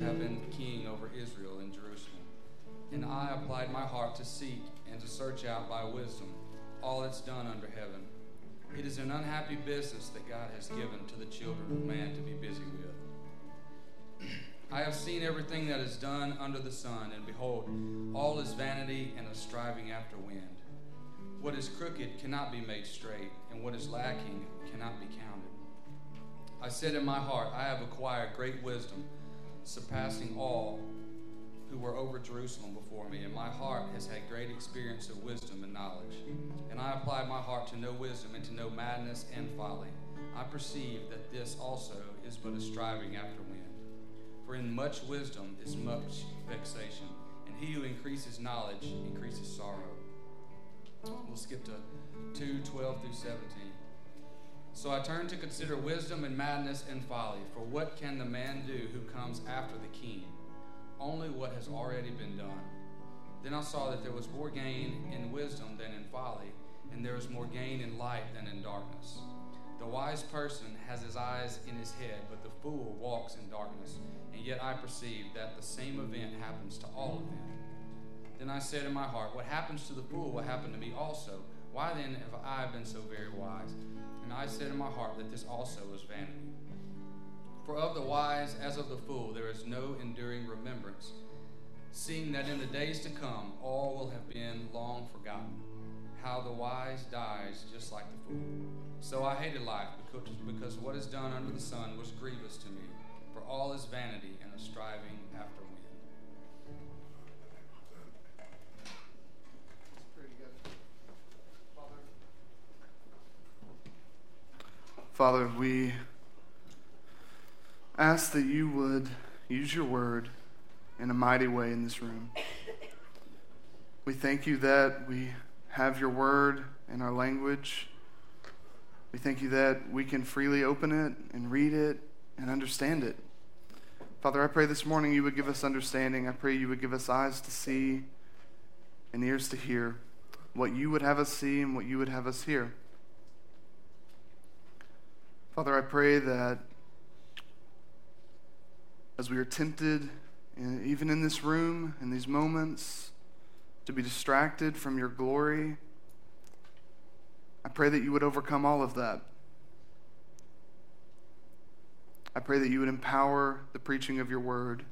have been king over Israel in Jerusalem. And I applied my heart to seek and to search out by wisdom all that's done under heaven. It is an unhappy business that God has given to the children of man to be busy with. I have seen everything that is done under the sun, and behold, all is vanity and a striving after wind. What is crooked cannot be made straight, and what is lacking cannot be counted. I said in my heart, I have acquired great wisdom, surpassing all who were over Jerusalem before me, and my heart has had great experience of wisdom and knowledge. And I applied my heart to know wisdom and to know madness and folly. I perceive that this also is but a striving after wind. For in much wisdom is much vexation, and he who increases knowledge increases sorrow. We'll skip to 2 12 through 17. So I turned to consider wisdom and madness and folly. For what can the man do who comes after the king? Only what has already been done. Then I saw that there was more gain in wisdom than in folly, and there was more gain in light than in darkness. The wise person has his eyes in his head, but the fool walks in darkness. And yet I perceive that the same event happens to all of them. Then I said in my heart, What happens to the fool will happen to me also. Why then have I been so very wise? And I said in my heart that this also was vanity. For of the wise as of the fool there is no enduring remembrance, seeing that in the days to come all will have been long forgotten. How the wise dies just like the fool. So I hated life because, because what is done under the sun was grievous to me, for all is vanity and a striving after Father, we ask that you would use your word in a mighty way in this room. We thank you that we have your word in our language. We thank you that we can freely open it and read it and understand it. Father, I pray this morning you would give us understanding. I pray you would give us eyes to see and ears to hear what you would have us see and what you would have us hear. Father, I pray that as we are tempted, even in this room, in these moments, to be distracted from your glory, I pray that you would overcome all of that. I pray that you would empower the preaching of your word.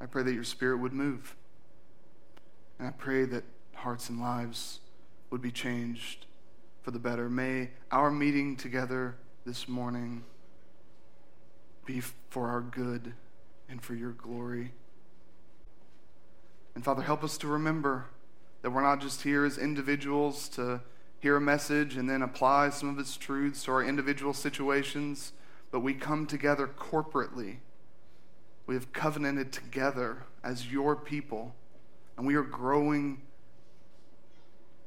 I pray that your spirit would move. And I pray that hearts and lives would be changed for the better. May our meeting together this morning be for our good and for your glory. And Father, help us to remember that we're not just here as individuals to hear a message and then apply some of its truths to our individual situations, but we come together corporately. We have covenanted together as your people, and we are growing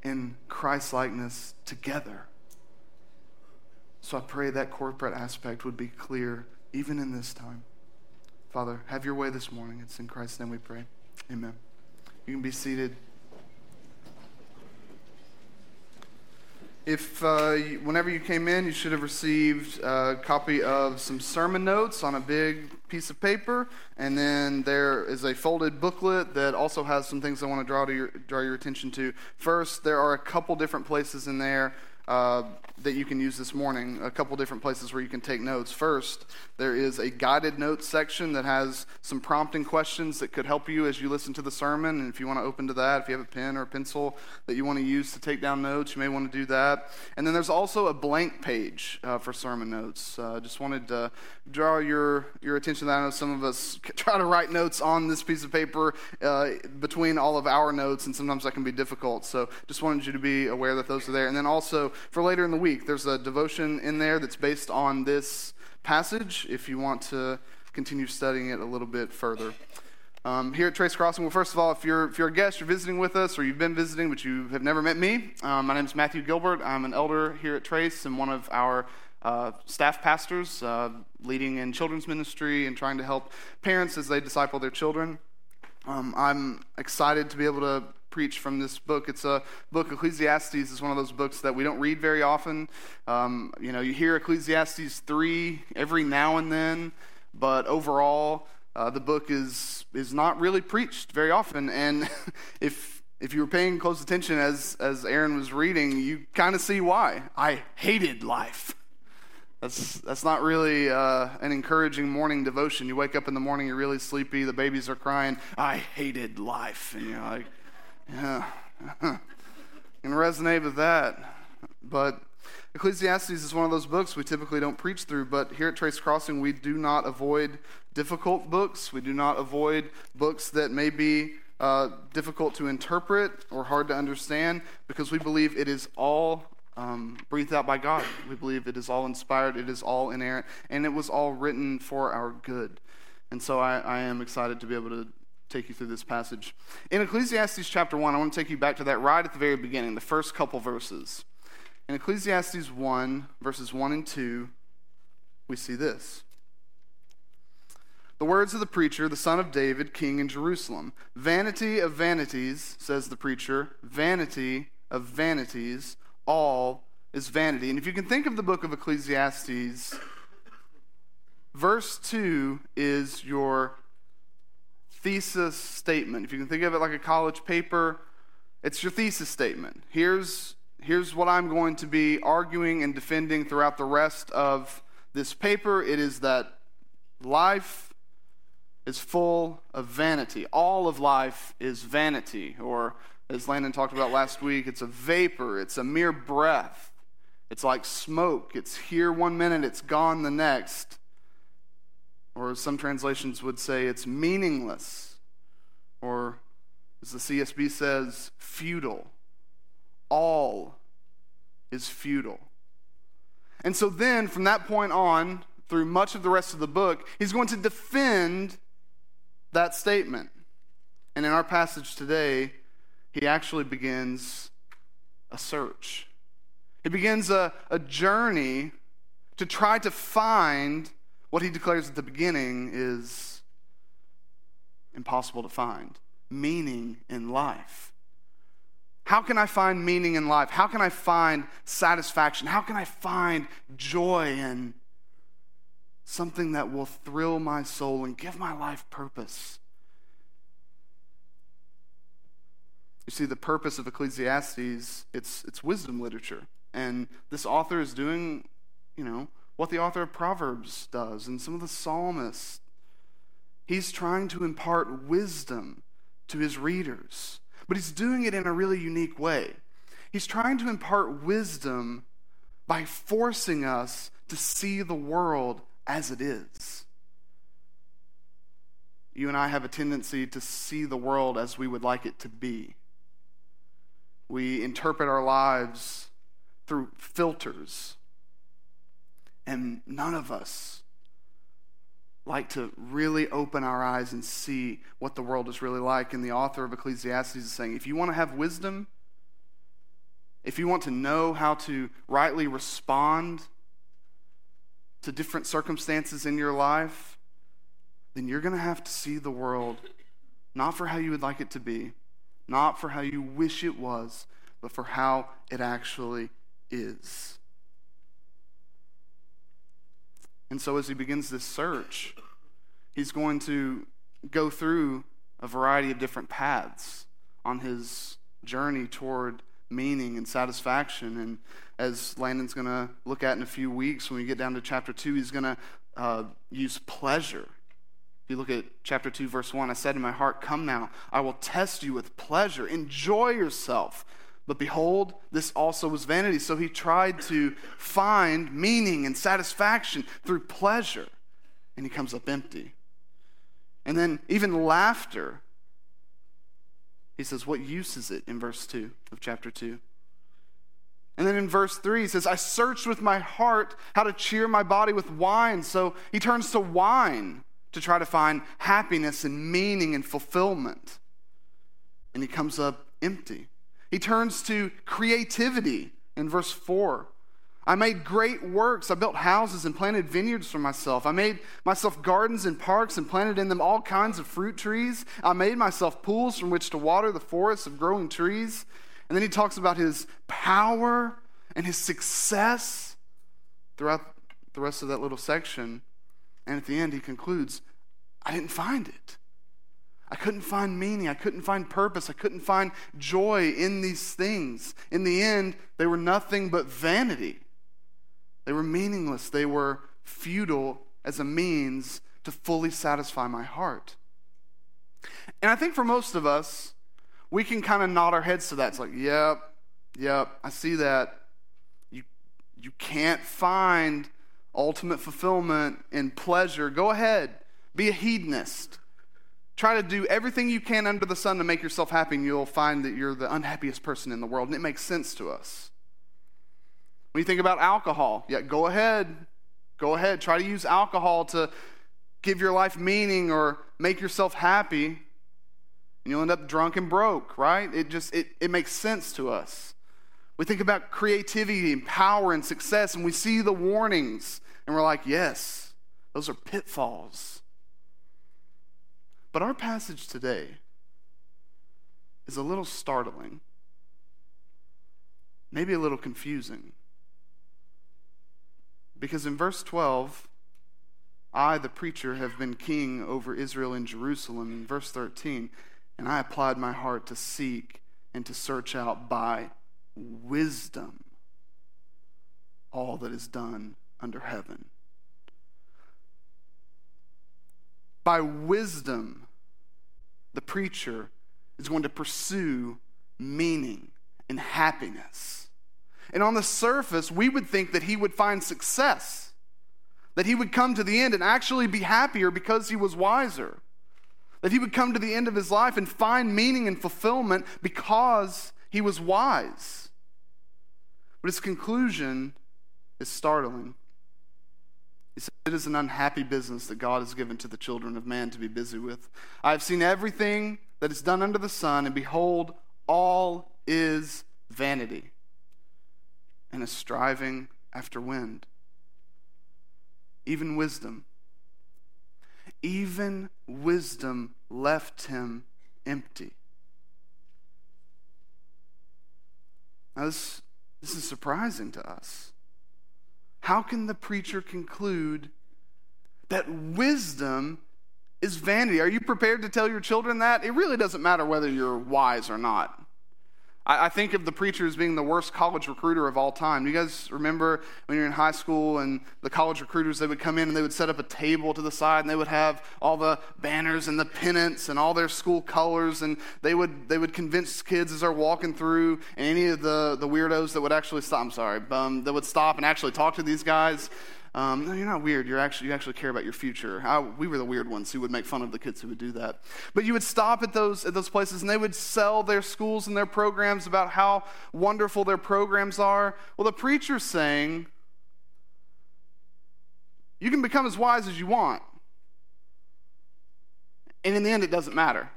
in Christ likeness together. So I pray that corporate aspect would be clear even in this time. Father, have your way this morning. It's in Christ's name we pray. Amen. You can be seated. If uh, whenever you came in, you should have received a copy of some sermon notes on a big piece of paper, and then there is a folded booklet that also has some things I want to draw to your, draw your attention to. First, there are a couple different places in there uh, that you can use this morning. A couple different places where you can take notes. First, there is a guided notes section that has some prompting questions that could help you as you listen to the sermon. And if you want to open to that, if you have a pen or a pencil that you want to use to take down notes, you may want to do that. And then there's also a blank page uh, for sermon notes. Uh, just wanted to draw your, your attention to that. I know some of us try to write notes on this piece of paper uh, between all of our notes, and sometimes that can be difficult. So just wanted you to be aware that those are there. And then also, for later in the week. There's a devotion in there that's based on this passage if you want to continue studying it a little bit further. Um, here at Trace Crossing, well, first of all, if you're, if you're a guest, you're visiting with us, or you've been visiting but you have never met me, um, my name is Matthew Gilbert. I'm an elder here at Trace and one of our uh, staff pastors, uh, leading in children's ministry and trying to help parents as they disciple their children. Um, I'm excited to be able to preach from this book. It's a book, Ecclesiastes is one of those books that we don't read very often. Um, you know, you hear Ecclesiastes 3 every now and then. but overall, uh, the book is is not really preached very often. And if if you were paying close attention as as Aaron was reading, you kind of see why. I hated life. That's that's not really uh, an encouraging morning devotion. You wake up in the morning, you're really sleepy, the babies are crying. I hated life, and you're like, yeah, can resonate with that. But Ecclesiastes is one of those books we typically don't preach through, but here at Trace Crossing, we do not avoid difficult books. We do not avoid books that may be uh, difficult to interpret or hard to understand because we believe it is all um, breathed out by God. We believe it is all inspired, it is all inerrant, and it was all written for our good. And so I, I am excited to be able to take you through this passage. In Ecclesiastes chapter 1, I want to take you back to that right at the very beginning, the first couple verses. In Ecclesiastes 1, verses 1 and 2, we see this. The words of the preacher, the son of David, king in Jerusalem. Vanity of vanities, says the preacher, vanity of vanities, all is vanity. And if you can think of the book of Ecclesiastes, verse 2 is your thesis statement. If you can think of it like a college paper, it's your thesis statement. Here's here's what I'm going to be arguing and defending throughout the rest of this paper it is that life is full of vanity. All of life is vanity, or as Landon talked about last week, it's a vapor, it's a mere breath. It's like smoke. It's here one minute, it's gone the next. Or some translations would say it's meaningless. Or, as the CSB says, futile all is futile. And so then, from that point on, through much of the rest of the book, he's going to defend that statement. And in our passage today, he actually begins a search. He begins a, a journey to try to find what he declares at the beginning is impossible to find meaning in life. How can I find meaning in life? How can I find satisfaction? How can I find joy in something that will thrill my soul and give my life purpose? You see, the purpose of Ecclesiastes, it's, it's wisdom literature. And this author is doing, you know, what the author of Proverbs does and some of the psalmists. He's trying to impart wisdom to his readers but he's doing it in a really unique way. He's trying to impart wisdom by forcing us to see the world as it is. You and I have a tendency to see the world as we would like it to be. We interpret our lives through filters, and none of us like to really open our eyes and see what the world is really like. And the author of Ecclesiastes is saying if you want to have wisdom, if you want to know how to rightly respond to different circumstances in your life, then you're going to have to see the world not for how you would like it to be, not for how you wish it was, but for how it actually is. And so, as he begins this search, he's going to go through a variety of different paths on his journey toward meaning and satisfaction. And as Landon's going to look at in a few weeks, when we get down to chapter 2, he's going to uh, use pleasure. If you look at chapter 2, verse 1, I said in my heart, Come now, I will test you with pleasure. Enjoy yourself. But behold, this also was vanity. So he tried to find meaning and satisfaction through pleasure, and he comes up empty. And then even laughter. He says, What use is it in verse 2 of chapter 2? And then in verse 3, he says, I searched with my heart how to cheer my body with wine. So he turns to wine to try to find happiness and meaning and fulfillment. And he comes up empty. He turns to creativity in verse 4. I made great works. I built houses and planted vineyards for myself. I made myself gardens and parks and planted in them all kinds of fruit trees. I made myself pools from which to water the forests of growing trees. And then he talks about his power and his success throughout the rest of that little section. And at the end, he concludes, I didn't find it. I couldn't find meaning. I couldn't find purpose. I couldn't find joy in these things. In the end, they were nothing but vanity. They were meaningless. They were futile as a means to fully satisfy my heart. And I think for most of us, we can kind of nod our heads to that. It's like, yep, yep, I see that. You, you can't find ultimate fulfillment in pleasure. Go ahead, be a hedonist. Try to do everything you can under the sun to make yourself happy, and you'll find that you're the unhappiest person in the world. And it makes sense to us. When you think about alcohol, yeah, go ahead. Go ahead. Try to use alcohol to give your life meaning or make yourself happy. And you'll end up drunk and broke, right? It just it, it makes sense to us. We think about creativity and power and success, and we see the warnings, and we're like, yes, those are pitfalls. But our passage today is a little startling, maybe a little confusing. Because in verse 12, I, the preacher, have been king over Israel and Jerusalem. In verse 13, and I applied my heart to seek and to search out by wisdom all that is done under heaven. By wisdom, the preacher is going to pursue meaning and happiness. And on the surface, we would think that he would find success, that he would come to the end and actually be happier because he was wiser, that he would come to the end of his life and find meaning and fulfillment because he was wise. But his conclusion is startling. He said, It is an unhappy business that God has given to the children of man to be busy with. I have seen everything that is done under the sun, and behold, all is vanity and a striving after wind. Even wisdom. Even wisdom left him empty. Now, this, this is surprising to us. How can the preacher conclude that wisdom is vanity? Are you prepared to tell your children that? It really doesn't matter whether you're wise or not. I, think of the preacher as being the worst college recruiter of all time. You guys remember when you're in high school and the college recruiters, they would come in and they would set up a table to the side and they would have all the banners and the pennants and all their school colors and they would, they would convince kids as they're walking through and any of the, the weirdos that would actually stop, I'm sorry, um, that would stop and actually talk to these guys um, no, you're not weird. You're actually, you actually care about your future. I, we were the weird ones who would make fun of the kids who would do that. But you would stop at those, at those places and they would sell their schools and their programs about how wonderful their programs are. Well, the preacher's saying, you can become as wise as you want. And in the end, it doesn't matter.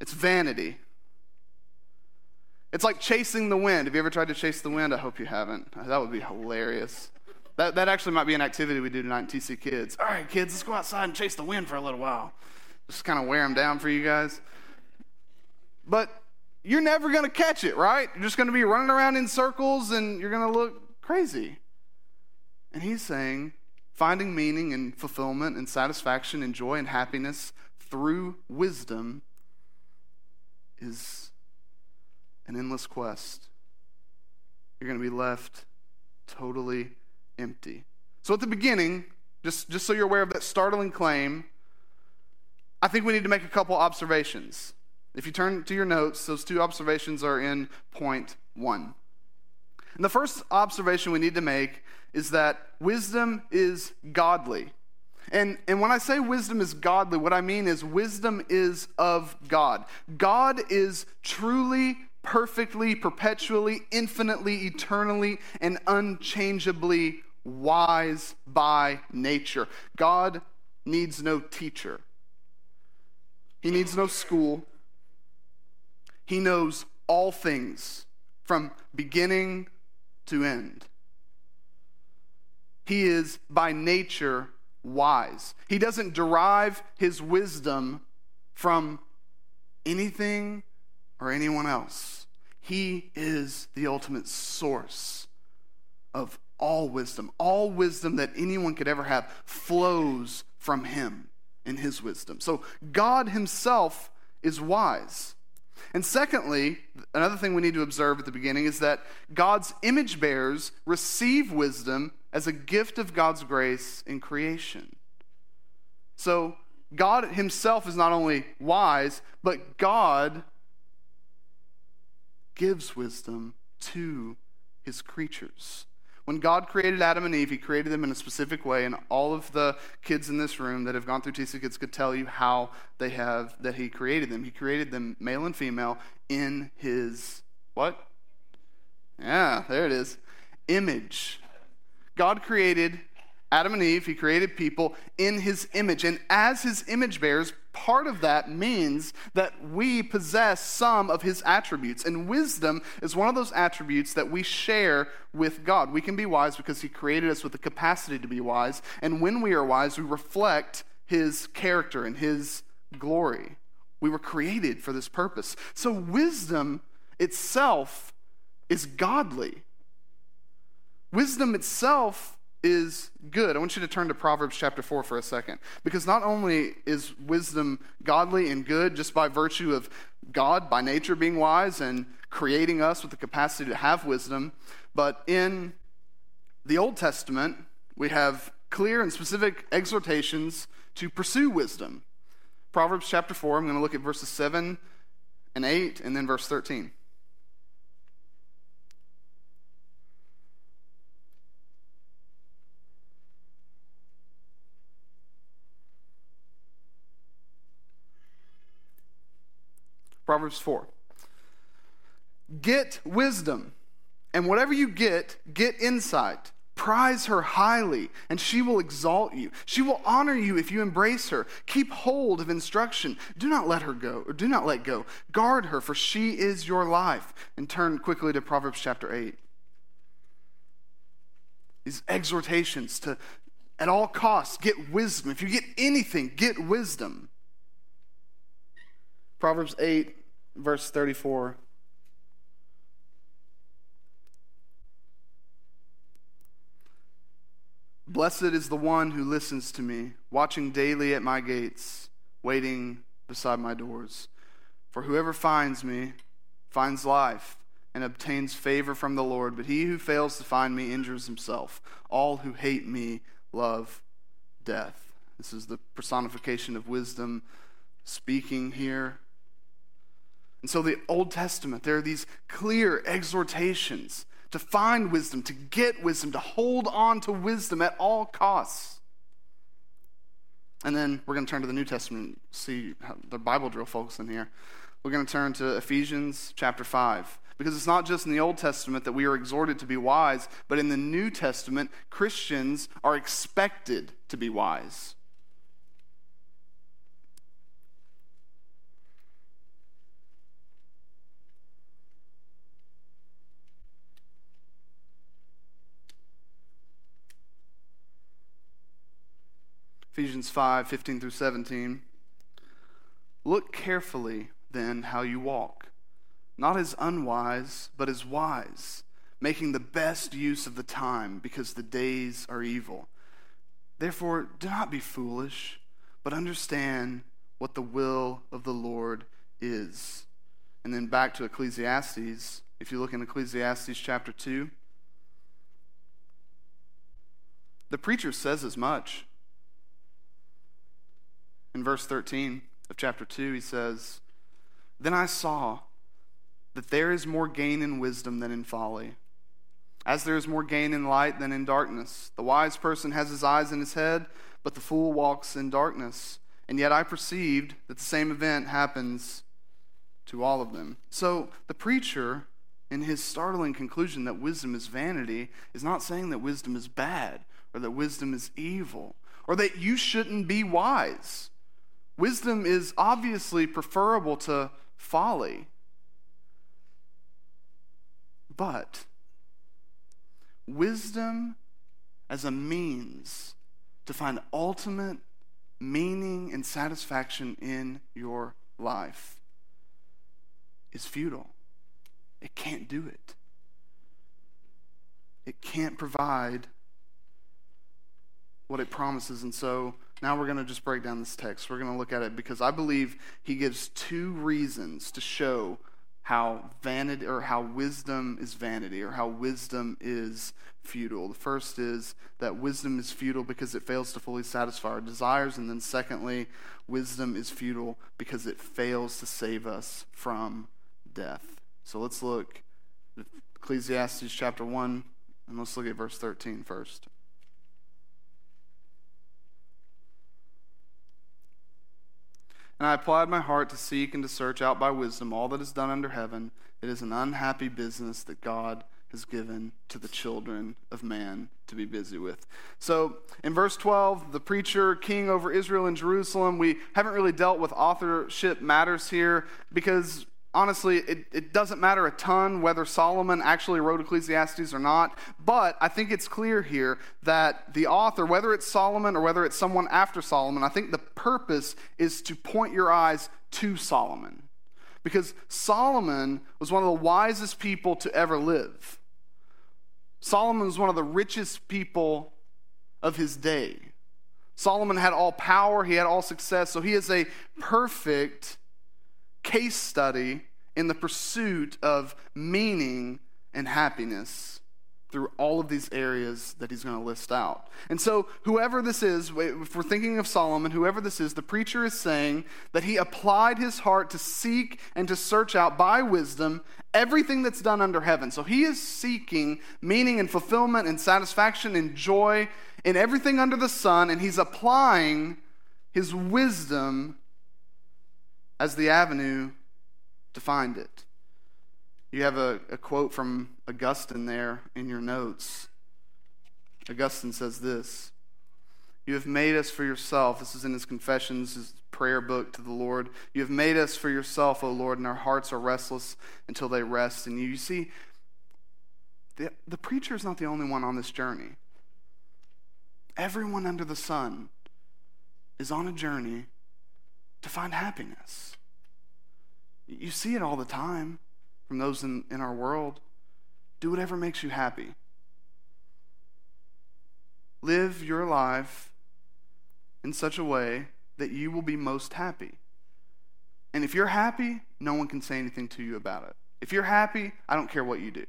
It's vanity. It's like chasing the wind. Have you ever tried to chase the wind? I hope you haven't. Uh, that would be hilarious. That, that actually might be an activity we do tonight in TC Kids. All right, kids, let's go outside and chase the wind for a little while. Just kind of wear them down for you guys. But you're never going to catch it, right? You're just going to be running around in circles and you're going to look crazy. And he's saying, finding meaning and fulfillment and satisfaction and joy and happiness through wisdom is an endless quest, you're going to be left totally empty. So at the beginning, just, just so you're aware of that startling claim, I think we need to make a couple observations. If you turn to your notes, those two observations are in point one. And the first observation we need to make is that wisdom is godly. And, and when I say wisdom is godly, what I mean is wisdom is of God. God is truly perfectly, perpetually, infinitely, eternally, and unchangeably wise by nature. God needs no teacher, He needs no school. He knows all things from beginning to end. He is by nature wise. He doesn't derive his wisdom from anything or anyone else. He is the ultimate source of all wisdom. All wisdom that anyone could ever have flows from him in his wisdom. So God himself is wise. And secondly, another thing we need to observe at the beginning is that God's image bearers receive wisdom as a gift of God's grace in creation. So God himself is not only wise, but God gives wisdom to his creatures. When God created Adam and Eve, He created them in a specific way, and all of the kids in this room that have gone through TC Kids could tell you how they have that He created them. He created them male and female in His what? Yeah, there it is. Image. God created Adam and Eve, he created people in his image. And as his image bearers, part of that means that we possess some of his attributes. And wisdom is one of those attributes that we share with God. We can be wise because he created us with the capacity to be wise. And when we are wise, we reflect his character and his glory. We were created for this purpose. So wisdom itself is godly. Wisdom itself is good. I want you to turn to Proverbs chapter 4 for a second. Because not only is wisdom godly and good just by virtue of God by nature being wise and creating us with the capacity to have wisdom, but in the Old Testament, we have clear and specific exhortations to pursue wisdom. Proverbs chapter 4, I'm going to look at verses 7 and 8 and then verse 13. Proverbs 4. Get wisdom, and whatever you get, get insight. Prize her highly, and she will exalt you. She will honor you if you embrace her. Keep hold of instruction. Do not let her go, or do not let go. Guard her, for she is your life. And turn quickly to Proverbs chapter 8. These exhortations to, at all costs, get wisdom. If you get anything, get wisdom. Proverbs 8, verse 34. Blessed is the one who listens to me, watching daily at my gates, waiting beside my doors. For whoever finds me finds life and obtains favor from the Lord, but he who fails to find me injures himself. All who hate me love death. This is the personification of wisdom speaking here. And so, the Old Testament, there are these clear exhortations to find wisdom, to get wisdom, to hold on to wisdom at all costs. And then we're going to turn to the New Testament, see the Bible drill folks in here. We're going to turn to Ephesians chapter 5. Because it's not just in the Old Testament that we are exhorted to be wise, but in the New Testament, Christians are expected to be wise. Ephesians 5 15 through 17. Look carefully then how you walk, not as unwise, but as wise, making the best use of the time, because the days are evil. Therefore, do not be foolish, but understand what the will of the Lord is. And then back to Ecclesiastes. If you look in Ecclesiastes chapter 2, the preacher says as much. In verse 13 of chapter 2, he says, Then I saw that there is more gain in wisdom than in folly. As there is more gain in light than in darkness. The wise person has his eyes in his head, but the fool walks in darkness. And yet I perceived that the same event happens to all of them. So the preacher, in his startling conclusion that wisdom is vanity, is not saying that wisdom is bad or that wisdom is evil or that you shouldn't be wise. Wisdom is obviously preferable to folly. But wisdom as a means to find ultimate meaning and satisfaction in your life is futile. It can't do it. it can't provide what it promises. And so now we're going to just break down this text. We're going to look at it because I believe he gives two reasons to show how vanity or how wisdom is vanity or how wisdom is futile. The first is that wisdom is futile because it fails to fully satisfy our desires and then secondly, wisdom is futile because it fails to save us from death. So let's look Ecclesiastes chapter 1 and let's look at verse 13 first. And I applied my heart to seek and to search out by wisdom all that is done under heaven. It is an unhappy business that God has given to the children of man to be busy with. So, in verse 12, the preacher, king over Israel and Jerusalem, we haven't really dealt with authorship matters here because honestly, it, it doesn't matter a ton whether Solomon actually wrote Ecclesiastes or not, but I think it's clear here that the author, whether it's Solomon or whether it's someone after Solomon, I think the purpose is to point your eyes to Solomon. Because Solomon was one of the wisest people to ever live. Solomon was one of the richest people of his day. Solomon had all power, he had all success, so he is a perfect case study in the pursuit of meaning and happiness through all of these areas that he's going to list out. And so, whoever this is, if we're thinking of Solomon, whoever this is, the preacher is saying that he applied his heart to seek and to search out by wisdom everything that's done under heaven. So, he is seeking meaning and fulfillment and satisfaction and joy in everything under the sun, and he's applying his wisdom as the avenue to find it. You have a, a quote from Augustine there in your notes. Augustine says this You have made us for yourself. This is in his Confessions, his prayer book to the Lord. You have made us for yourself, O Lord, and our hearts are restless until they rest in you. You see, the, the preacher is not the only one on this journey. Everyone under the sun is on a journey to find happiness. You see it all the time from those in, in our world. Do whatever makes you happy. Live your life in such a way that you will be most happy. And if you're happy, no one can say anything to you about it. If you're happy, I don't care what you do.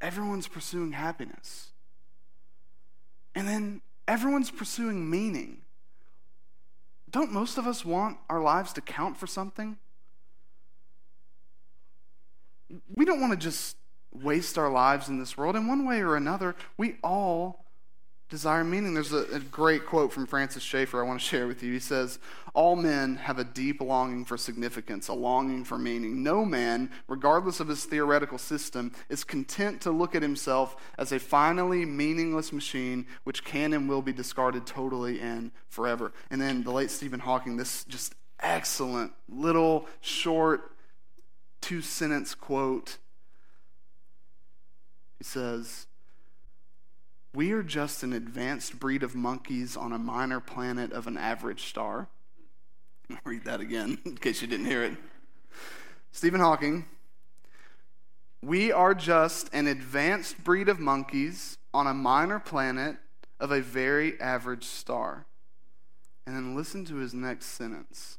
Everyone's pursuing happiness. And then everyone's pursuing meaning. Don't most of us want our lives to count for something? We don't want to just waste our lives in this world. In one way or another, we all desire meaning. There's a, a, great quote from Francis Schaeffer I want to share with you. He says, All men have a deep longing for significance, a longing for meaning. No man, regardless of his theoretical system, is content to look at himself as a finally meaningless machine which can and will be discarded totally and forever. And then the late Stephen Hawking, this just excellent little short two sentence quote. He says, we are just an advanced breed of monkeys on a minor planet of an average star. I'll read that again in case you didn't hear it. Stephen Hawking. We are just an advanced breed of monkeys on a minor planet of a very average star. And then listen to his next sentence.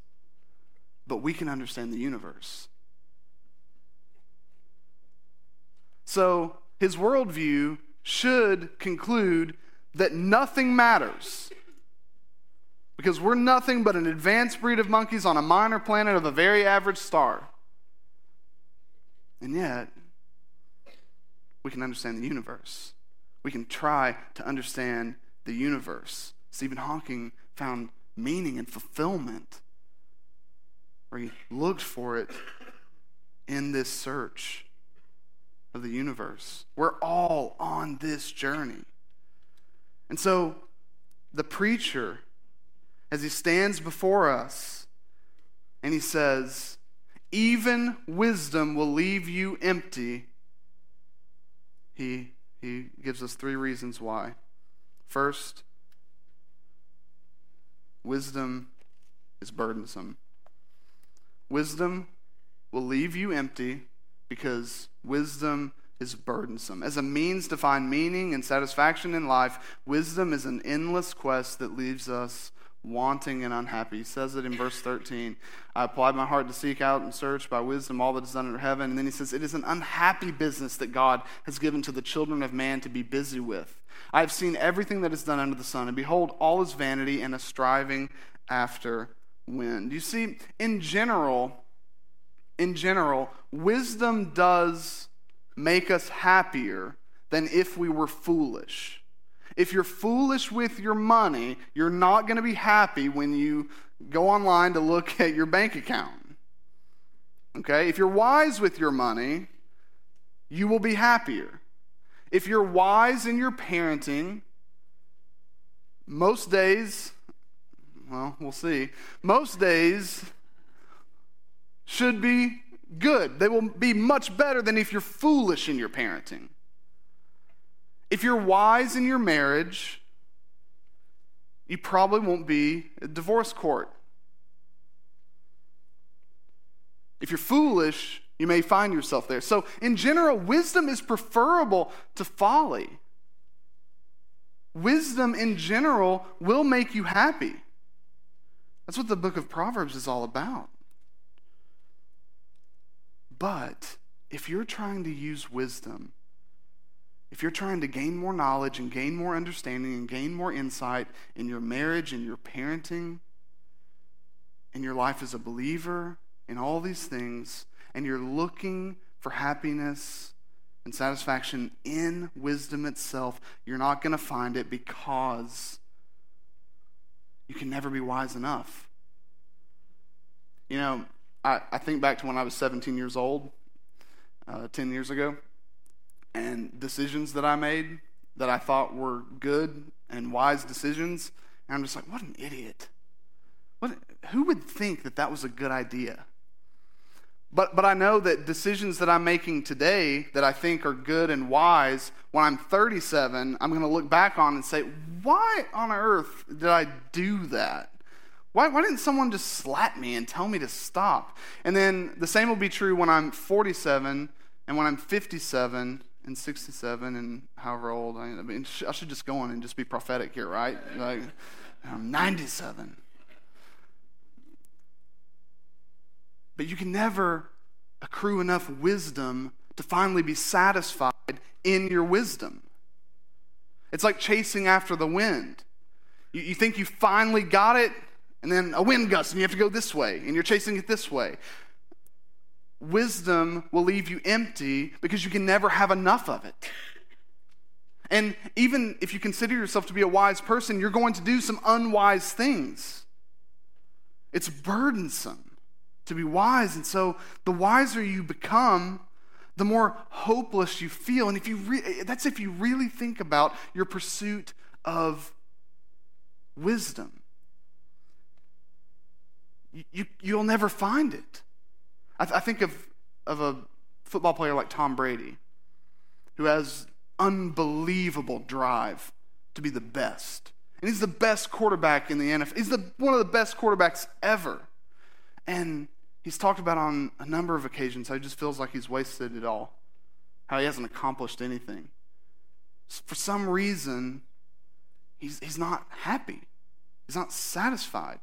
But we can understand the universe. So his worldview should conclude that nothing matters. Because we're nothing but an advanced breed of monkeys on a minor planet of a very average star. And yet, we can understand the universe. We can try to understand the universe. Stephen Hawking found meaning and fulfillment, or he looked for it in this search of the universe. We're all on this journey. And so the preacher, as he stands before us, and he says, Even wisdom will leave you empty. He, he gives us three reasons why. First, wisdom is burdensome. Wisdom will leave you empty because wisdom is burdensome. As a means to find meaning and satisfaction in life, wisdom is an endless quest that leaves us wanting and unhappy. He says it in verse 13. I applied my heart to seek out and search by wisdom all that is done under heaven. And then he says, It is an unhappy business that God has given to the children of man to be busy with. I have seen everything that is done under the sun, and behold, all is vanity and a striving after wind. You see, in general, in general, wisdom does make us happier than if we were foolish. If you're foolish with your money, you're not going to be happy when you go online to look at your bank account. Okay? If you're wise with your money, you will be happier. If you're wise in your parenting, most days, well, we'll see, most days should be good. They will be much better than if you're foolish in your parenting. If you're wise in your marriage, you probably won't be a divorce court. If you're foolish, you may find yourself there. So, in general, wisdom is preferable to folly. Wisdom in general will make you happy. That's what the book of Proverbs is all about. But if you're trying to use wisdom, if you're trying to gain more knowledge and gain more understanding and gain more insight in your marriage in your parenting, in your life as a believer, in all these things, and you're looking for happiness and satisfaction in wisdom itself, you're not going to find it because you can never be wise enough. You know, I, I think back to when I was 17 years old, uh, 10 years ago, and decisions that I made that I thought were good and wise decisions. And I'm just like, what an idiot. What, who would think that that was a good idea? But, but I know that decisions that I'm making today that I think are good and wise, when I'm 37, I'm going to look back on and say, why on earth did I do that? Why, why didn't someone just slap me and tell me to stop? And then the same will be true when I'm 47 and when I'm 57 and 67 and however old I, I mean, I should just go on and just be prophetic here, right? Like, I'm 97. But you can never accrue enough wisdom to finally be satisfied in your wisdom. It's like chasing after the wind. You, you think you finally got it, and then a wind gust and you have to go this way and you're chasing it this way. Wisdom will leave you empty because you can never have enough of it. And even if you consider yourself to be a wise person, you're going to do some unwise things. It's burdensome to be wise. And so the wiser you become, the more hopeless you feel. And if you re- that's if you really think about your pursuit of wisdom you, you'll never find it. I, th- I think of, of a football player like Tom Brady, who has unbelievable drive to be the best. And he's the best quarterback in the NFL. He's the, one of the best quarterbacks ever. And he's talked about on a number of occasions how he just feels like he's wasted it all, how he hasn't accomplished anything. For some reason, he's, he's not happy, he's not satisfied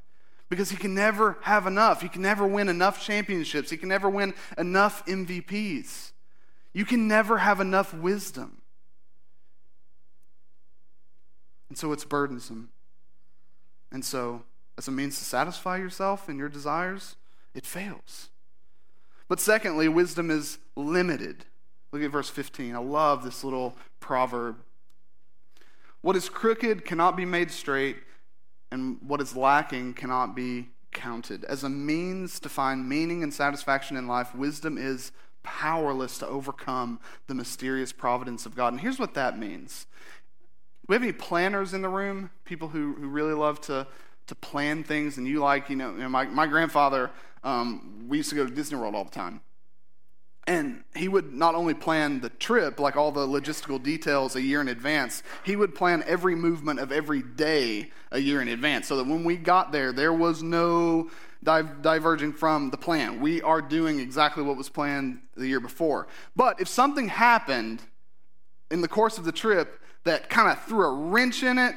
because he can never have enough. He can never win enough championships. He can never win enough MVPs. You can never have enough wisdom. And so it's burdensome. And so, as a means to satisfy yourself and your desires, it fails. But secondly, wisdom is limited. Look at verse 15. I love this little proverb. What is crooked cannot be made straight and what is lacking cannot be counted. As a means to find meaning and satisfaction in life, wisdom is powerless to overcome the mysterious providence of God. And here's what that means. We have any planners in the room? People who, who really love to, to plan things and you like, you know, you know my, my grandfather, um, we used to go to Disney World all the time. And he would not only plan the trip, like all the logistical details, a year in advance, he would plan every movement of every day a year in advance so that when we got there, there was no diverging from the plan. We are doing exactly what was planned the year before. But if something happened in the course of the trip that kind of threw a wrench in it,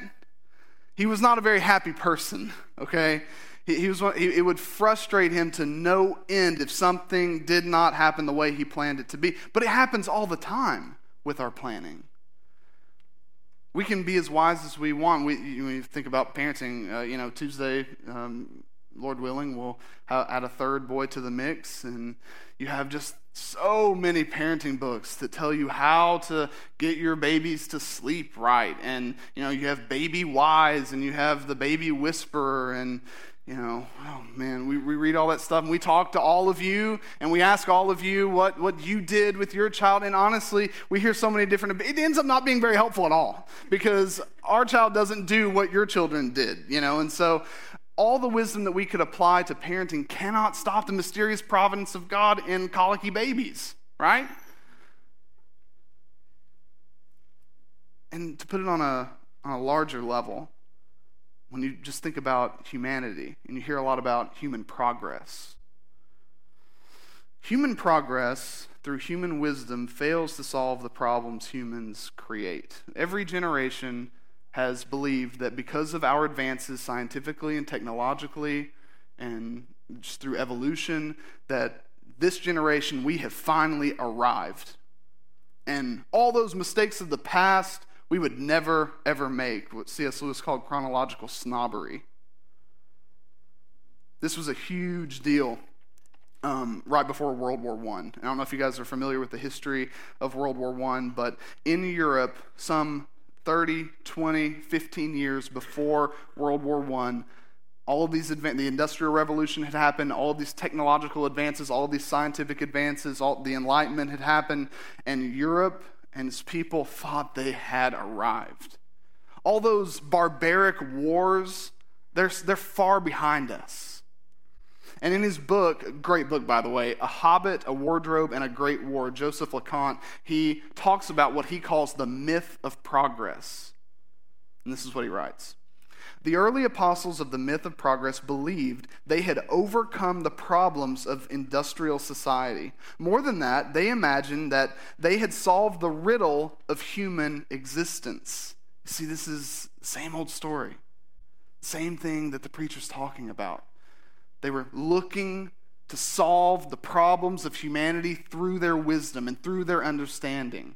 he was not a very happy person, okay? He, he was, he, it would frustrate him to no end if something did not happen the way he planned it to be. But it happens all the time with our planning. We can be as wise as we want. We, you think about parenting, uh, you know, Tuesday, um, Lord willing, we'll add a third boy to the mix, and you have just so many parenting books that tell you how to get your babies to sleep right and you know you have baby wise and you have the baby whisperer and you know, oh man, we, we read all that stuff and we talk to all of you and we ask all of you what, what you did with your child. And honestly, we hear so many different, it ends up not being very helpful at all because our child doesn't do what your children did, you know. And so all the wisdom that we could apply to parenting cannot stop the mysterious providence of God in colicky babies, right? And to put it on a, on a larger level, when you just think about humanity and you hear a lot about human progress. Human progress through human wisdom fails to solve the problems humans create. Every generation has believed that because of our advances scientifically and technologically and just through evolution that this generation we have finally arrived. And all those mistakes of the past we would never, ever make what C.S. Lewis called chronological snobbery. This was a huge deal um, right before World War I. I don't know if you guys are familiar with the history of World War I, but in Europe, some 30, 20, 15 years before World War I, all of these advan- the industrial revolution had happened all of these technological advances all of these scientific advances all the enlightenment had happened and europe and his people thought they had arrived. All those barbaric wars, they're, they're far behind us. And in his book, great book by the way, A Hobbit, a Wardrobe, and a Great War, Joseph Loconte, he talks about what he calls the myth of progress. And this is what he writes. The early apostles of the myth of progress believed they had overcome the problems of industrial society. More than that, they imagined that they had solved the riddle of human existence. See, this is the same old story. Same thing that the preacher's talking about. They were looking to solve the problems of humanity through their wisdom and through their understanding.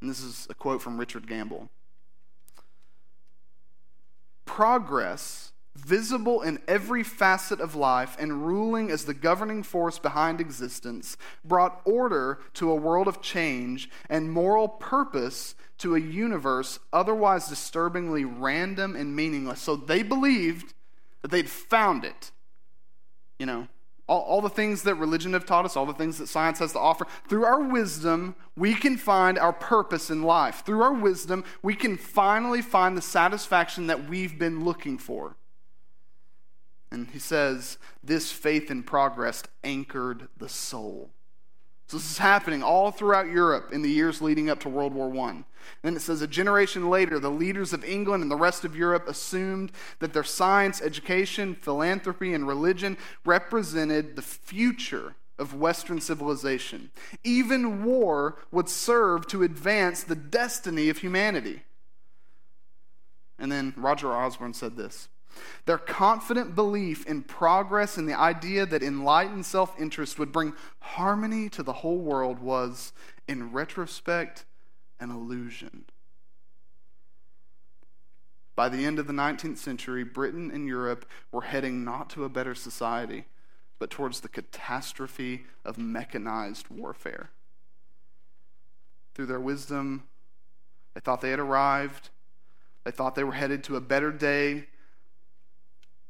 And this is a quote from Richard Gamble progress visible in every facet of life and ruling as the governing force behind existence, brought order to a world of change and moral purpose to a universe otherwise disturbingly random and meaningless. So they believed that they'd found it. You know, all, all the things that religion have taught us, all the things that science has to offer. Through our wisdom, we can find our purpose in life. Through our wisdom, we can finally find the satisfaction that we've been looking for. And he says, This faith in progress anchored the soul. So this is happening all throughout Europe in the years leading up to World War I. Then it says a generation later, the leaders of England and the rest of Europe assumed that their science, education, philanthropy, and religion represented the future of Western civilization. Even war would serve to advance the destiny of humanity. And then Roger Osborne said this their confident belief in progress and the idea that enlightened self interest would bring harmony to the whole world was, in retrospect, an illusion. By the end of the 19th century, Britain and Europe were heading not to a better society, but towards the catastrophe of mechanized warfare. Through their wisdom, they thought they had arrived. They thought they were headed to a better day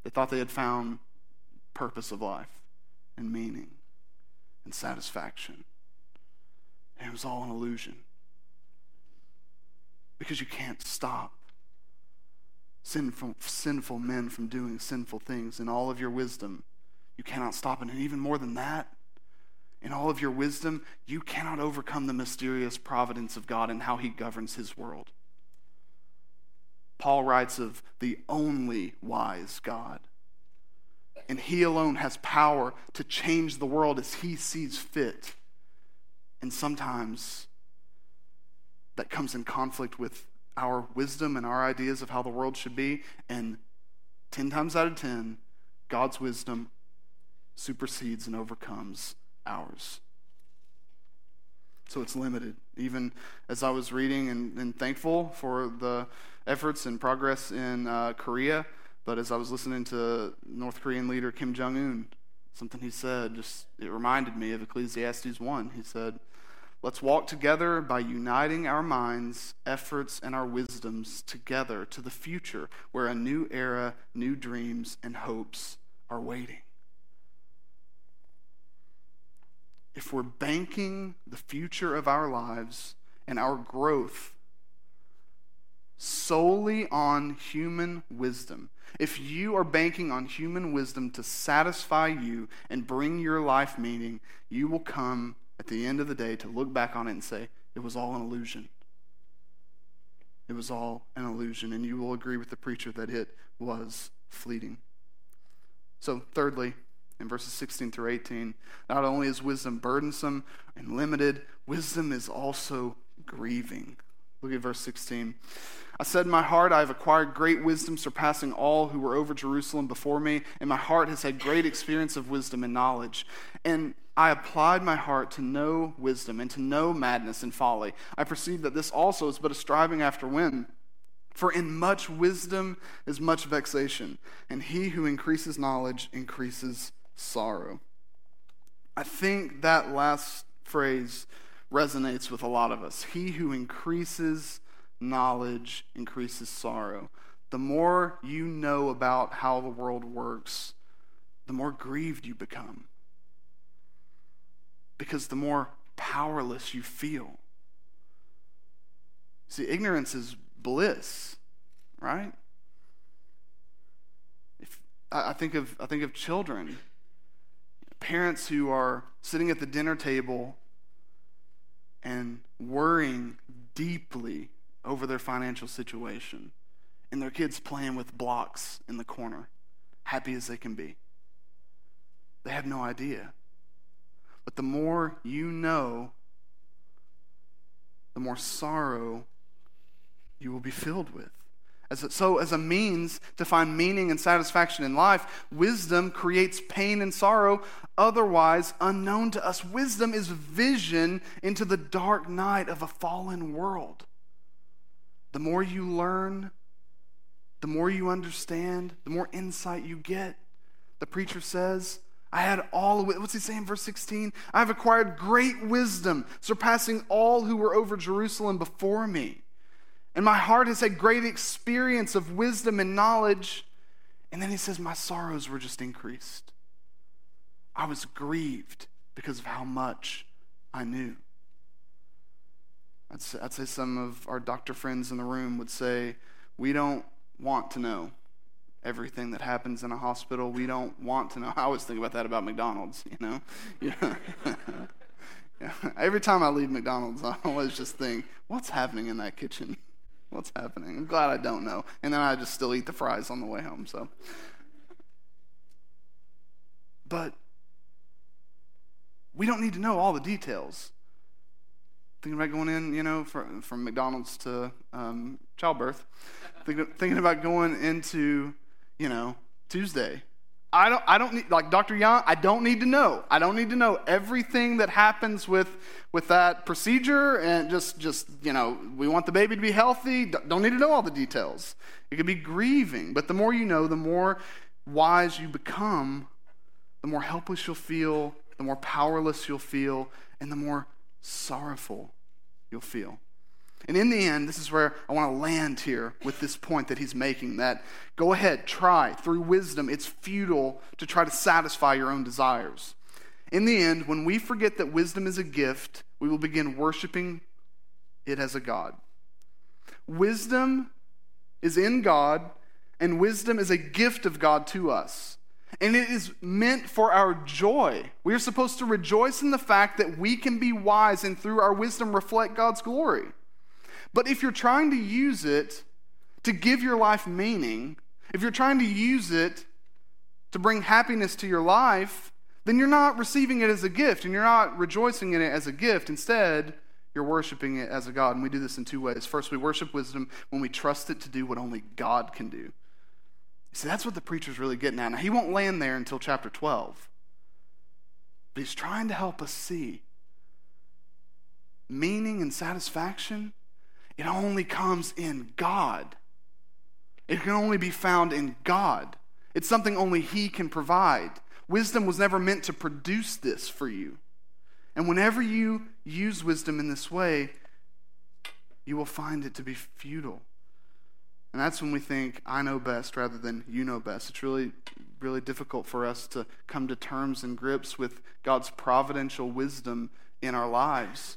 they thought they had found purpose of life and meaning and satisfaction. And it was all an illusion. Because you can't stop sinful, sinful men from doing sinful things in all of your wisdom. you cannot stop it. And even more than that, in all of your wisdom, you cannot overcome the mysterious providence of God and how he governs his world. Paul writes of the only wise God. And he alone has power to change the world as he sees fit. And sometimes that comes in conflict with our wisdom and our ideas of how the world should be. And 10 times out of 10, God's wisdom supersedes and overcomes ours. So it's limited. Even as I was reading and, and thankful for the efforts and progress in uh, Korea, but as I was listening to North Korean leader Kim Jong Un, something he said just it reminded me of Ecclesiastes 1. He said, Let's walk together by uniting our minds, efforts, and our wisdoms together to the future where a new era, new dreams, and hopes are waiting. If we're banking the future of our lives and our growth solely on human wisdom, if you are banking on human wisdom to satisfy you and bring your life meaning, you will come at the end of the day to look back on it and say, it was all an illusion. It was all an illusion. And you will agree with the preacher that it was fleeting. So, thirdly, in verses 16 through 18, not only is wisdom burdensome and limited, wisdom is also grieving. Look at verse 16. I said in my heart, I have acquired great wisdom, surpassing all who were over Jerusalem before me, and my heart has had great experience of wisdom and knowledge. And I applied my heart to know wisdom and to know madness and folly. I perceive that this also is but a striving after wind. For in much wisdom is much vexation, and he who increases knowledge increases sorrow. I think that last phrase resonates with a lot of us. He who increases knowledge increases sorrow. The more you know about how the world works, the more grieved you become because the more powerless you feel. See, ignorance is bliss, right? If, I, think of, I think of children, parents who are sitting at the dinner table and worrying deeply over their financial situation, and their kids playing with blocks in the corner, happy as they can be. They have no idea but the more you know, the more sorrow you will be filled with. As a, so, as a means to find meaning and satisfaction in life, wisdom creates pain and sorrow otherwise unknown to us. Wisdom is vision into the dark night of a fallen world. The more you learn, the more you understand, the more insight you get. The preacher says, I had all. What's he saying, verse 16? I have acquired great wisdom, surpassing all who were over Jerusalem before me. And my heart has had great experience of wisdom and knowledge. And then he says, My sorrows were just increased. I was grieved because of how much I knew. I'd say, I'd say some of our doctor friends in the room would say, We don't want to know everything that happens in a hospital. We don't want to know. I always think about that about McDonald's, you know? Yeah. Every time I leave McDonald's, I always just think, what's happening in that kitchen? What's happening? I'm glad I don't know. And then I just still eat the fries on the way home, so. But we don't need to know all the details. Thinking about going in, you know, from, from McDonald's to um, childbirth. Thinking, thinking about going into you know, Tuesday. I don't, I don't need, like Dr. Young, I don't need to know. I don't need to know everything that happens with, with that procedure and just, just, you know, we want the baby to be healthy. Don't need to know all the details. It could be grieving, but the more you know, the more wise you become, the more helpless you'll feel, the more powerless you'll feel, and the more sorrowful you'll feel. And in the end, this is where I want to land here with this point that he's making that go ahead, try through wisdom. It's futile to try to satisfy your own desires. In the end, when we forget that wisdom is a gift, we will begin worshiping it as a God. Wisdom is in God, and wisdom is a gift of God to us. And it is meant for our joy. We are supposed to rejoice in the fact that we can be wise and through our wisdom reflect God's glory. But if you're trying to use it to give your life meaning, if you're trying to use it to bring happiness to your life, then you're not receiving it as a gift and you're not rejoicing in it as a gift. Instead, you're worshiping it as a God. And we do this in two ways. First, we worship wisdom when we trust it to do what only God can do. See, that's what the preacher's really getting at. Now, he won't land there until chapter 12. But he's trying to help us see meaning and satisfaction, it only comes in God. It can only be found in God. It's something only He can provide. Wisdom was never meant to produce this for you. And whenever you use wisdom in this way, you will find it to be futile. And that's when we think, I know best rather than you know best. It's really, really difficult for us to come to terms and grips with God's providential wisdom in our lives.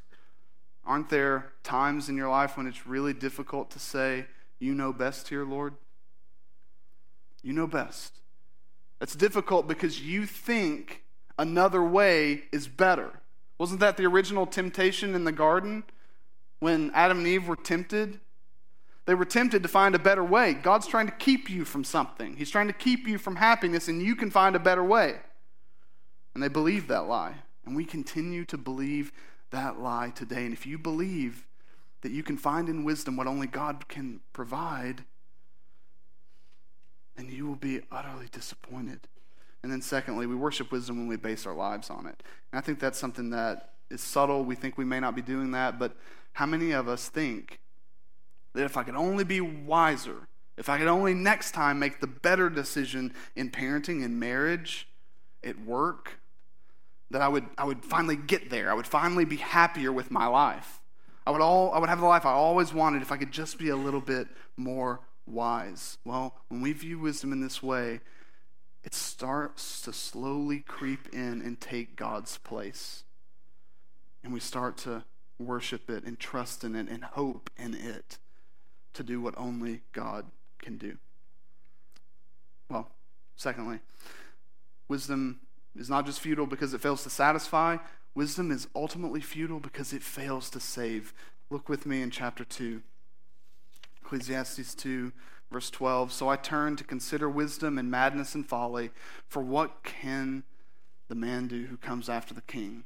Aren't there times in your life when it's really difficult to say, You know best here, Lord? You know best. It's difficult because you think another way is better. Wasn't that the original temptation in the garden when Adam and Eve were tempted? They were tempted to find a better way. God's trying to keep you from something, He's trying to keep you from happiness, and you can find a better way. And they believed that lie. And we continue to believe that lie today. And if you believe that you can find in wisdom what only God can provide, then you will be utterly disappointed. And then, secondly, we worship wisdom when we base our lives on it. And I think that's something that is subtle. We think we may not be doing that, but how many of us think that if I could only be wiser, if I could only next time make the better decision in parenting and marriage, at work, that I would, I would finally get there. I would finally be happier with my life. I would, all, I would have the life I always wanted if I could just be a little bit more wise. Well, when we view wisdom in this way, it starts to slowly creep in and take God's place. And we start to worship it and trust in it and hope in it to do what only God can do. Well, secondly, wisdom is not just futile because it fails to satisfy, wisdom is ultimately futile because it fails to save. Look with me in chapter 2. Ecclesiastes 2, verse 12. So I turn to consider wisdom and madness and folly, for what can the man do who comes after the king?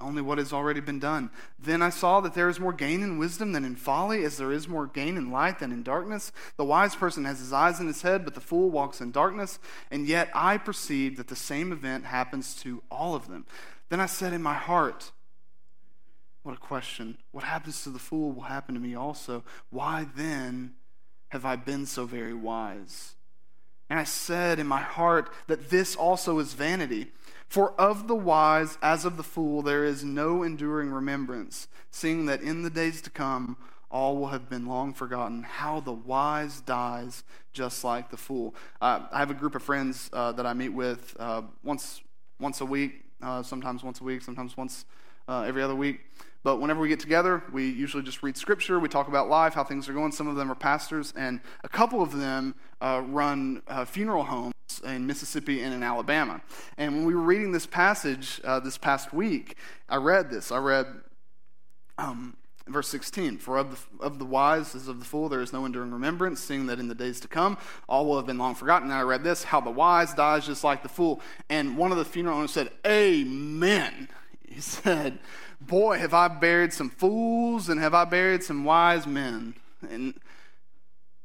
Only what has already been done. Then I saw that there is more gain in wisdom than in folly, as there is more gain in light than in darkness. The wise person has his eyes in his head, but the fool walks in darkness. And yet I perceive that the same event happens to all of them. Then I said in my heart, What a question. What happens to the fool will happen to me also. Why then have I been so very wise? And I said in my heart that this also is vanity. For of the wise as of the fool there is no enduring remembrance, seeing that in the days to come all will have been long forgotten. How the wise dies just like the fool. Uh, I have a group of friends uh, that I meet with uh, once once a week, uh, sometimes once a week, sometimes once uh, every other week. But whenever we get together, we usually just read scripture. We talk about life, how things are going. Some of them are pastors, and a couple of them uh, run funeral homes in Mississippi and in Alabama. And when we were reading this passage uh, this past week, I read this. I read um, verse 16 For of the, of the wise as of the fool there is no enduring remembrance, seeing that in the days to come all will have been long forgotten. And I read this How the wise dies just like the fool. And one of the funeral owners said, Amen. He said, Boy, have I buried some fools and have I buried some wise men. And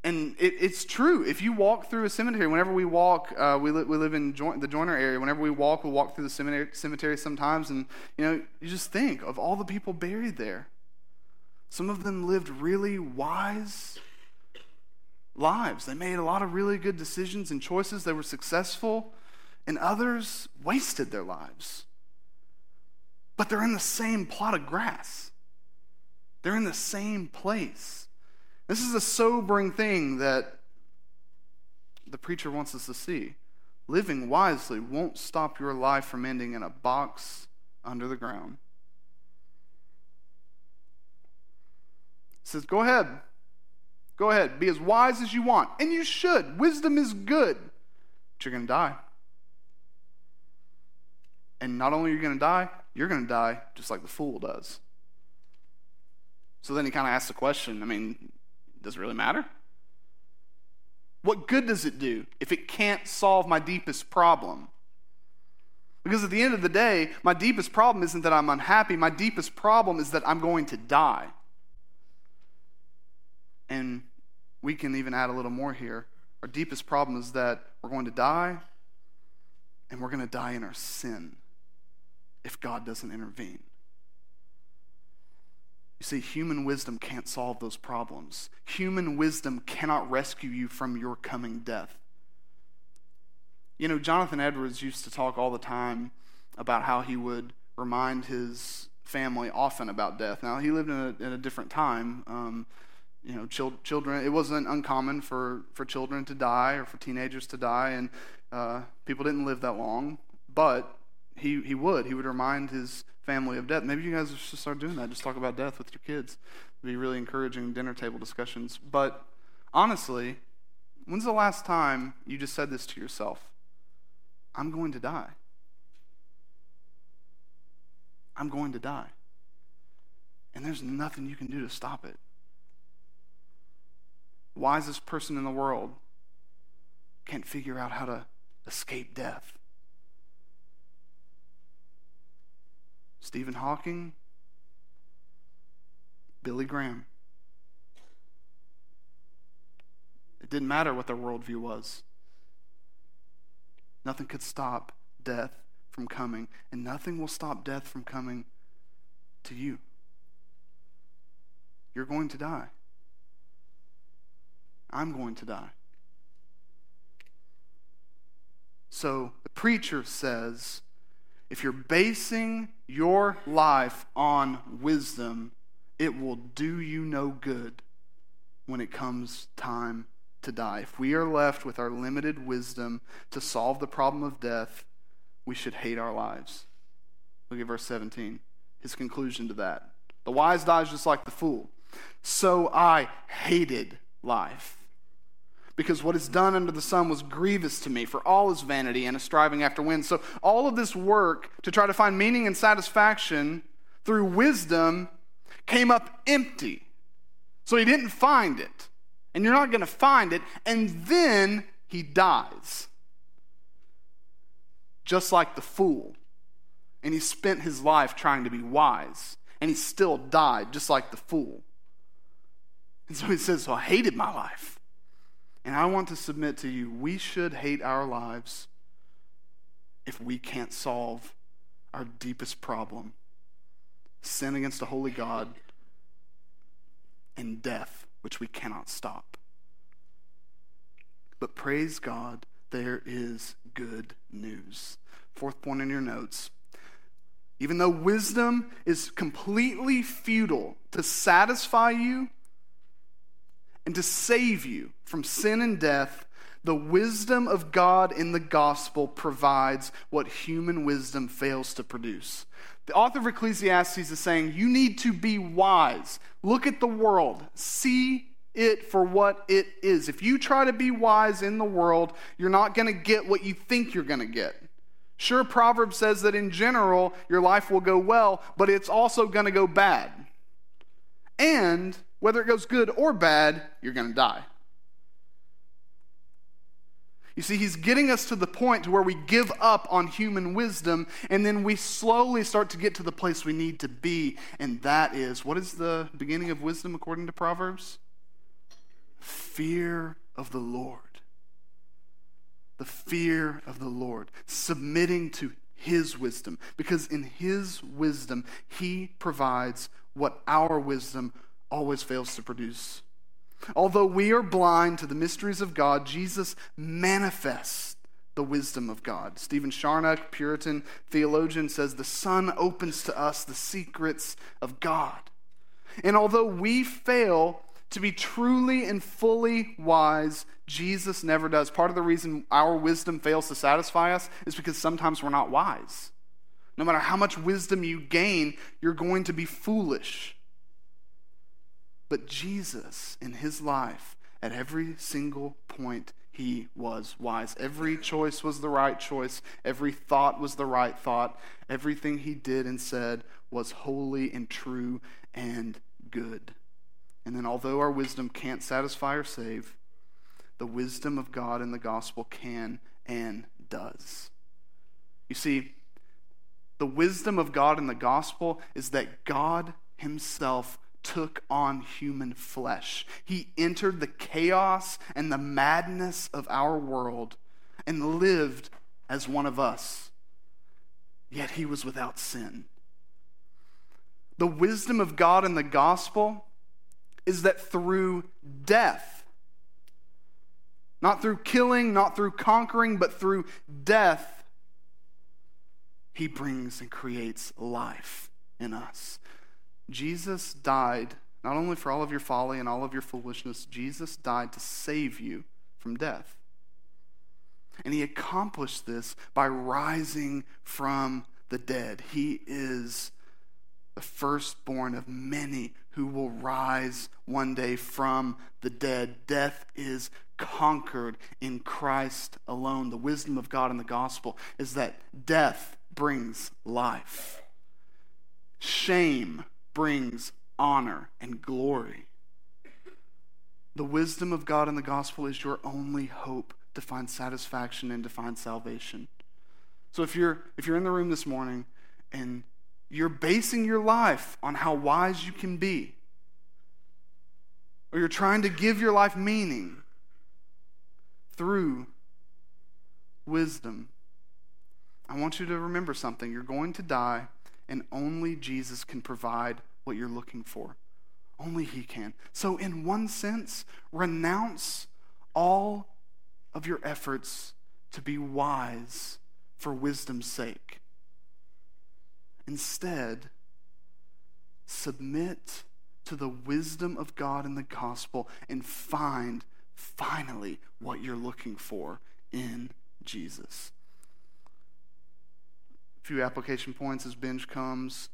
and it, it's true. If you walk through a cemetery, whenever we walk, uh, we, li- we live in the Joiner area. Whenever we walk, we walk through the cemetery, cemetery sometimes, and you know, you just think of all the people buried there. Some of them lived really wise lives. They made a lot of really good decisions and choices. They were successful, and others wasted their lives. But they're in the same plot of grass. They're in the same place. This is a sobering thing that the preacher wants us to see. Living wisely won't stop your life from ending in a box under the ground. He says, Go ahead. Go ahead. Be as wise as you want. And you should. Wisdom is good. But you're going to die. And not only are you going to die, you're going to die just like the fool does. So then he kind of asks the question I mean, does it really matter? What good does it do if it can't solve my deepest problem? Because at the end of the day, my deepest problem isn't that I'm unhappy. My deepest problem is that I'm going to die. And we can even add a little more here. Our deepest problem is that we're going to die, and we're going to die in our sin if God doesn't intervene. You see, human wisdom can't solve those problems. Human wisdom cannot rescue you from your coming death. You know, Jonathan Edwards used to talk all the time about how he would remind his family often about death. Now, he lived in a, in a different time. Um, you know, chil- children, it wasn't uncommon for, for children to die or for teenagers to die, and uh, people didn't live that long. But he, he would. He would remind his family of death. Maybe you guys should start doing that. Just talk about death with your kids. It'd be really encouraging dinner table discussions. But honestly, when's the last time you just said this to yourself? I'm going to die. I'm going to die. And there's nothing you can do to stop it. Wisest person in the world can't figure out how to escape death. Stephen Hawking, Billy Graham. It didn't matter what their worldview was. Nothing could stop death from coming, and nothing will stop death from coming to you. You're going to die. I'm going to die. So the preacher says if you're basing your life on wisdom, it will do you no good when it comes time to die. If we are left with our limited wisdom to solve the problem of death, we should hate our lives. Look at verse 17. His conclusion to that. The wise dies just like the fool. So I hated life. Because what is done under the sun was grievous to me, for all is vanity and a striving after wind. So, all of this work to try to find meaning and satisfaction through wisdom came up empty. So, he didn't find it and you're not going to find it. And then he dies. Just like the fool. And he spent his life trying to be wise. And he still died, just like the fool. And so he says, So I hated my life. And I want to submit to you we should hate our lives if we can't solve our deepest problem sin against a holy God and death which we cannot stop. But praise God, there is good news. Fourth point in your notes. Even though wisdom is completely futile to satisfy you and to save you from sin and death, the wisdom of God in the gospel provides what human wisdom fails to produce. The author of Ecclesiastes is saying, You need to be wise. Look at the world, see it for what it is. If you try to be wise in the world, you're not going to get what you think you're going to get. Sure, Proverbs says that in general, your life will go well, but it's also going to go bad. And whether it goes good or bad, you're going to die. You see, he's getting us to the point where we give up on human wisdom, and then we slowly start to get to the place we need to be. And that is what is the beginning of wisdom according to Proverbs? Fear of the Lord. The fear of the Lord. Submitting to his wisdom. Because in his wisdom, he provides what our wisdom always fails to produce. Although we are blind to the mysteries of God, Jesus manifests the wisdom of God. Stephen Charnock, Puritan theologian, says the Son opens to us the secrets of God. And although we fail to be truly and fully wise, Jesus never does. Part of the reason our wisdom fails to satisfy us is because sometimes we're not wise. No matter how much wisdom you gain, you're going to be foolish. But Jesus, in his life, at every single point, he was wise. Every choice was the right choice. Every thought was the right thought. Everything he did and said was holy and true and good. And then, although our wisdom can't satisfy or save, the wisdom of God in the gospel can and does. You see, the wisdom of God in the gospel is that God Himself took on human flesh. He entered the chaos and the madness of our world and lived as one of us. Yet he was without sin. The wisdom of God in the gospel is that through death, not through killing, not through conquering, but through death, he brings and creates life in us. Jesus died not only for all of your folly and all of your foolishness, Jesus died to save you from death. And he accomplished this by rising from the dead. He is the firstborn of many who will rise one day from the dead. Death is conquered in Christ alone. The wisdom of God in the gospel is that death brings life, shame brings honor and glory. The wisdom of God in the gospel is your only hope to find satisfaction and to find salvation. So if you're if you're in the room this morning and you're basing your life on how wise you can be, or you're trying to give your life meaning through wisdom, I want you to remember something. You're going to die and only Jesus can provide what you're looking for. Only He can. So, in one sense, renounce all of your efforts to be wise for wisdom's sake. Instead, submit to the wisdom of God in the gospel and find finally what you're looking for in Jesus few application points as Benj comes.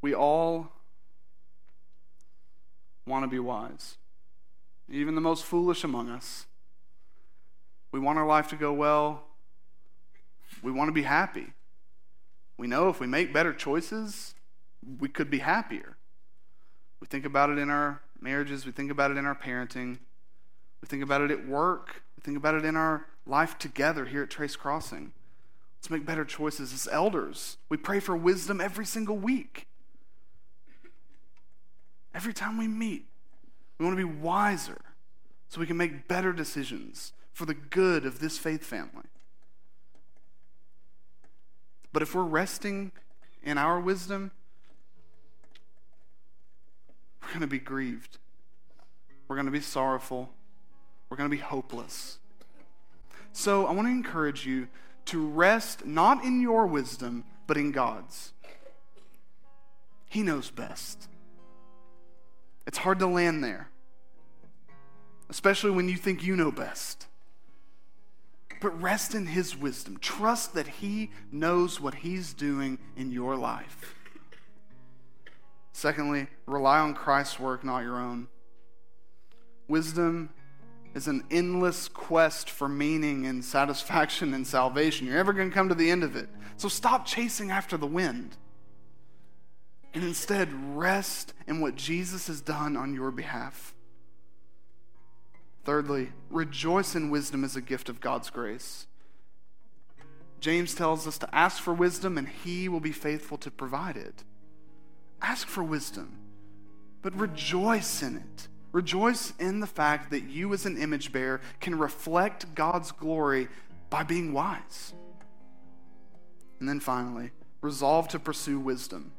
We all want to be wise, even the most foolish among us. We want our life to go well. We want to be happy. We know if we make better choices, we could be happier. We think about it in our marriages, we think about it in our parenting, we think about it at work, we think about it in our life together here at Trace Crossing. Let's make better choices as elders. We pray for wisdom every single week. Every time we meet, we want to be wiser so we can make better decisions for the good of this faith family. But if we're resting in our wisdom, going to be grieved. We're going to be sorrowful. We're going to be hopeless. So I want to encourage you to rest not in your wisdom, but in God's. He knows best. It's hard to land there, especially when you think you know best. But rest in His wisdom. Trust that He knows what He's doing in your life. Secondly, rely on Christ's work, not your own. Wisdom is an endless quest for meaning and satisfaction and salvation. You're never going to come to the end of it. So stop chasing after the wind. And instead, rest in what Jesus has done on your behalf. Thirdly, rejoice in wisdom as a gift of God's grace. James tells us to ask for wisdom, and he will be faithful to provide it. Ask for wisdom, but rejoice in it. Rejoice in the fact that you, as an image bearer, can reflect God's glory by being wise. And then finally, resolve to pursue wisdom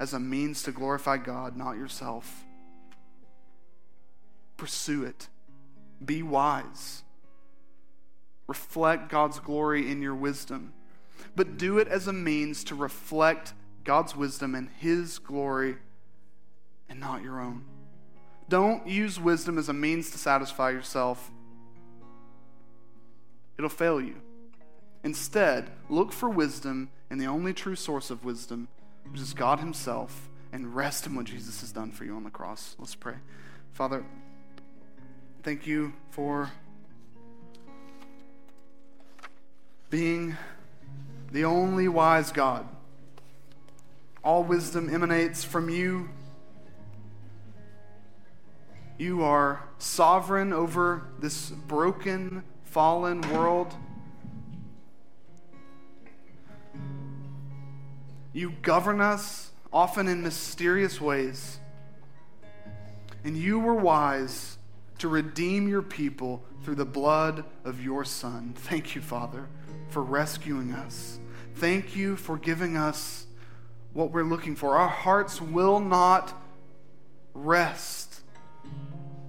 as a means to glorify God, not yourself. Pursue it. Be wise. Reflect God's glory in your wisdom, but do it as a means to reflect God's wisdom and His glory and not your own. Don't use wisdom as a means to satisfy yourself, it'll fail you. Instead, look for wisdom and the only true source of wisdom, which is God Himself, and rest in what Jesus has done for you on the cross. Let's pray. Father, thank you for being the only wise God. All wisdom emanates from you. You are sovereign over this broken, fallen world. You govern us, often in mysterious ways. And you were wise to redeem your people through the blood of your Son. Thank you, Father, for rescuing us. Thank you for giving us what we're looking for. Our hearts will not rest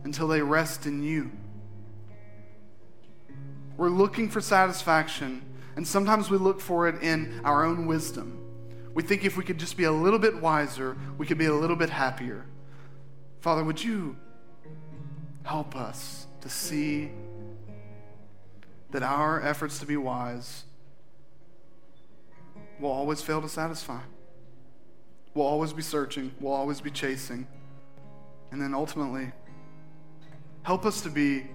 until they rest in you. We're looking for satisfaction, and sometimes we look for it in our own wisdom. We think if we could just be a little bit wiser, we could be a little bit happier. Father, would you help us to see that our efforts to be wise will always fail to satisfy? We'll always be searching, we'll always be chasing. And then ultimately, help us to be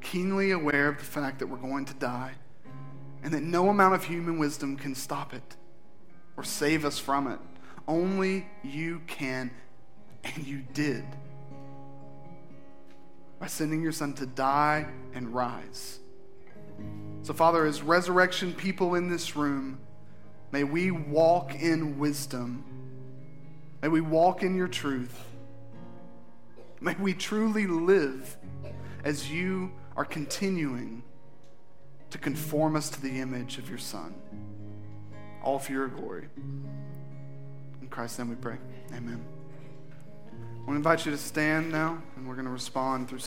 keenly aware of the fact that we're going to die and that no amount of human wisdom can stop it or save us from it. Only you can, and you did by sending your son to die and rise. So, Father, as resurrection people in this room, may we walk in wisdom. May we walk in your truth. May we truly live as you are continuing to conform us to the image of your Son. All for your glory. In Christ's name we pray. Amen. I want to invite you to stand now, and we're going to respond through.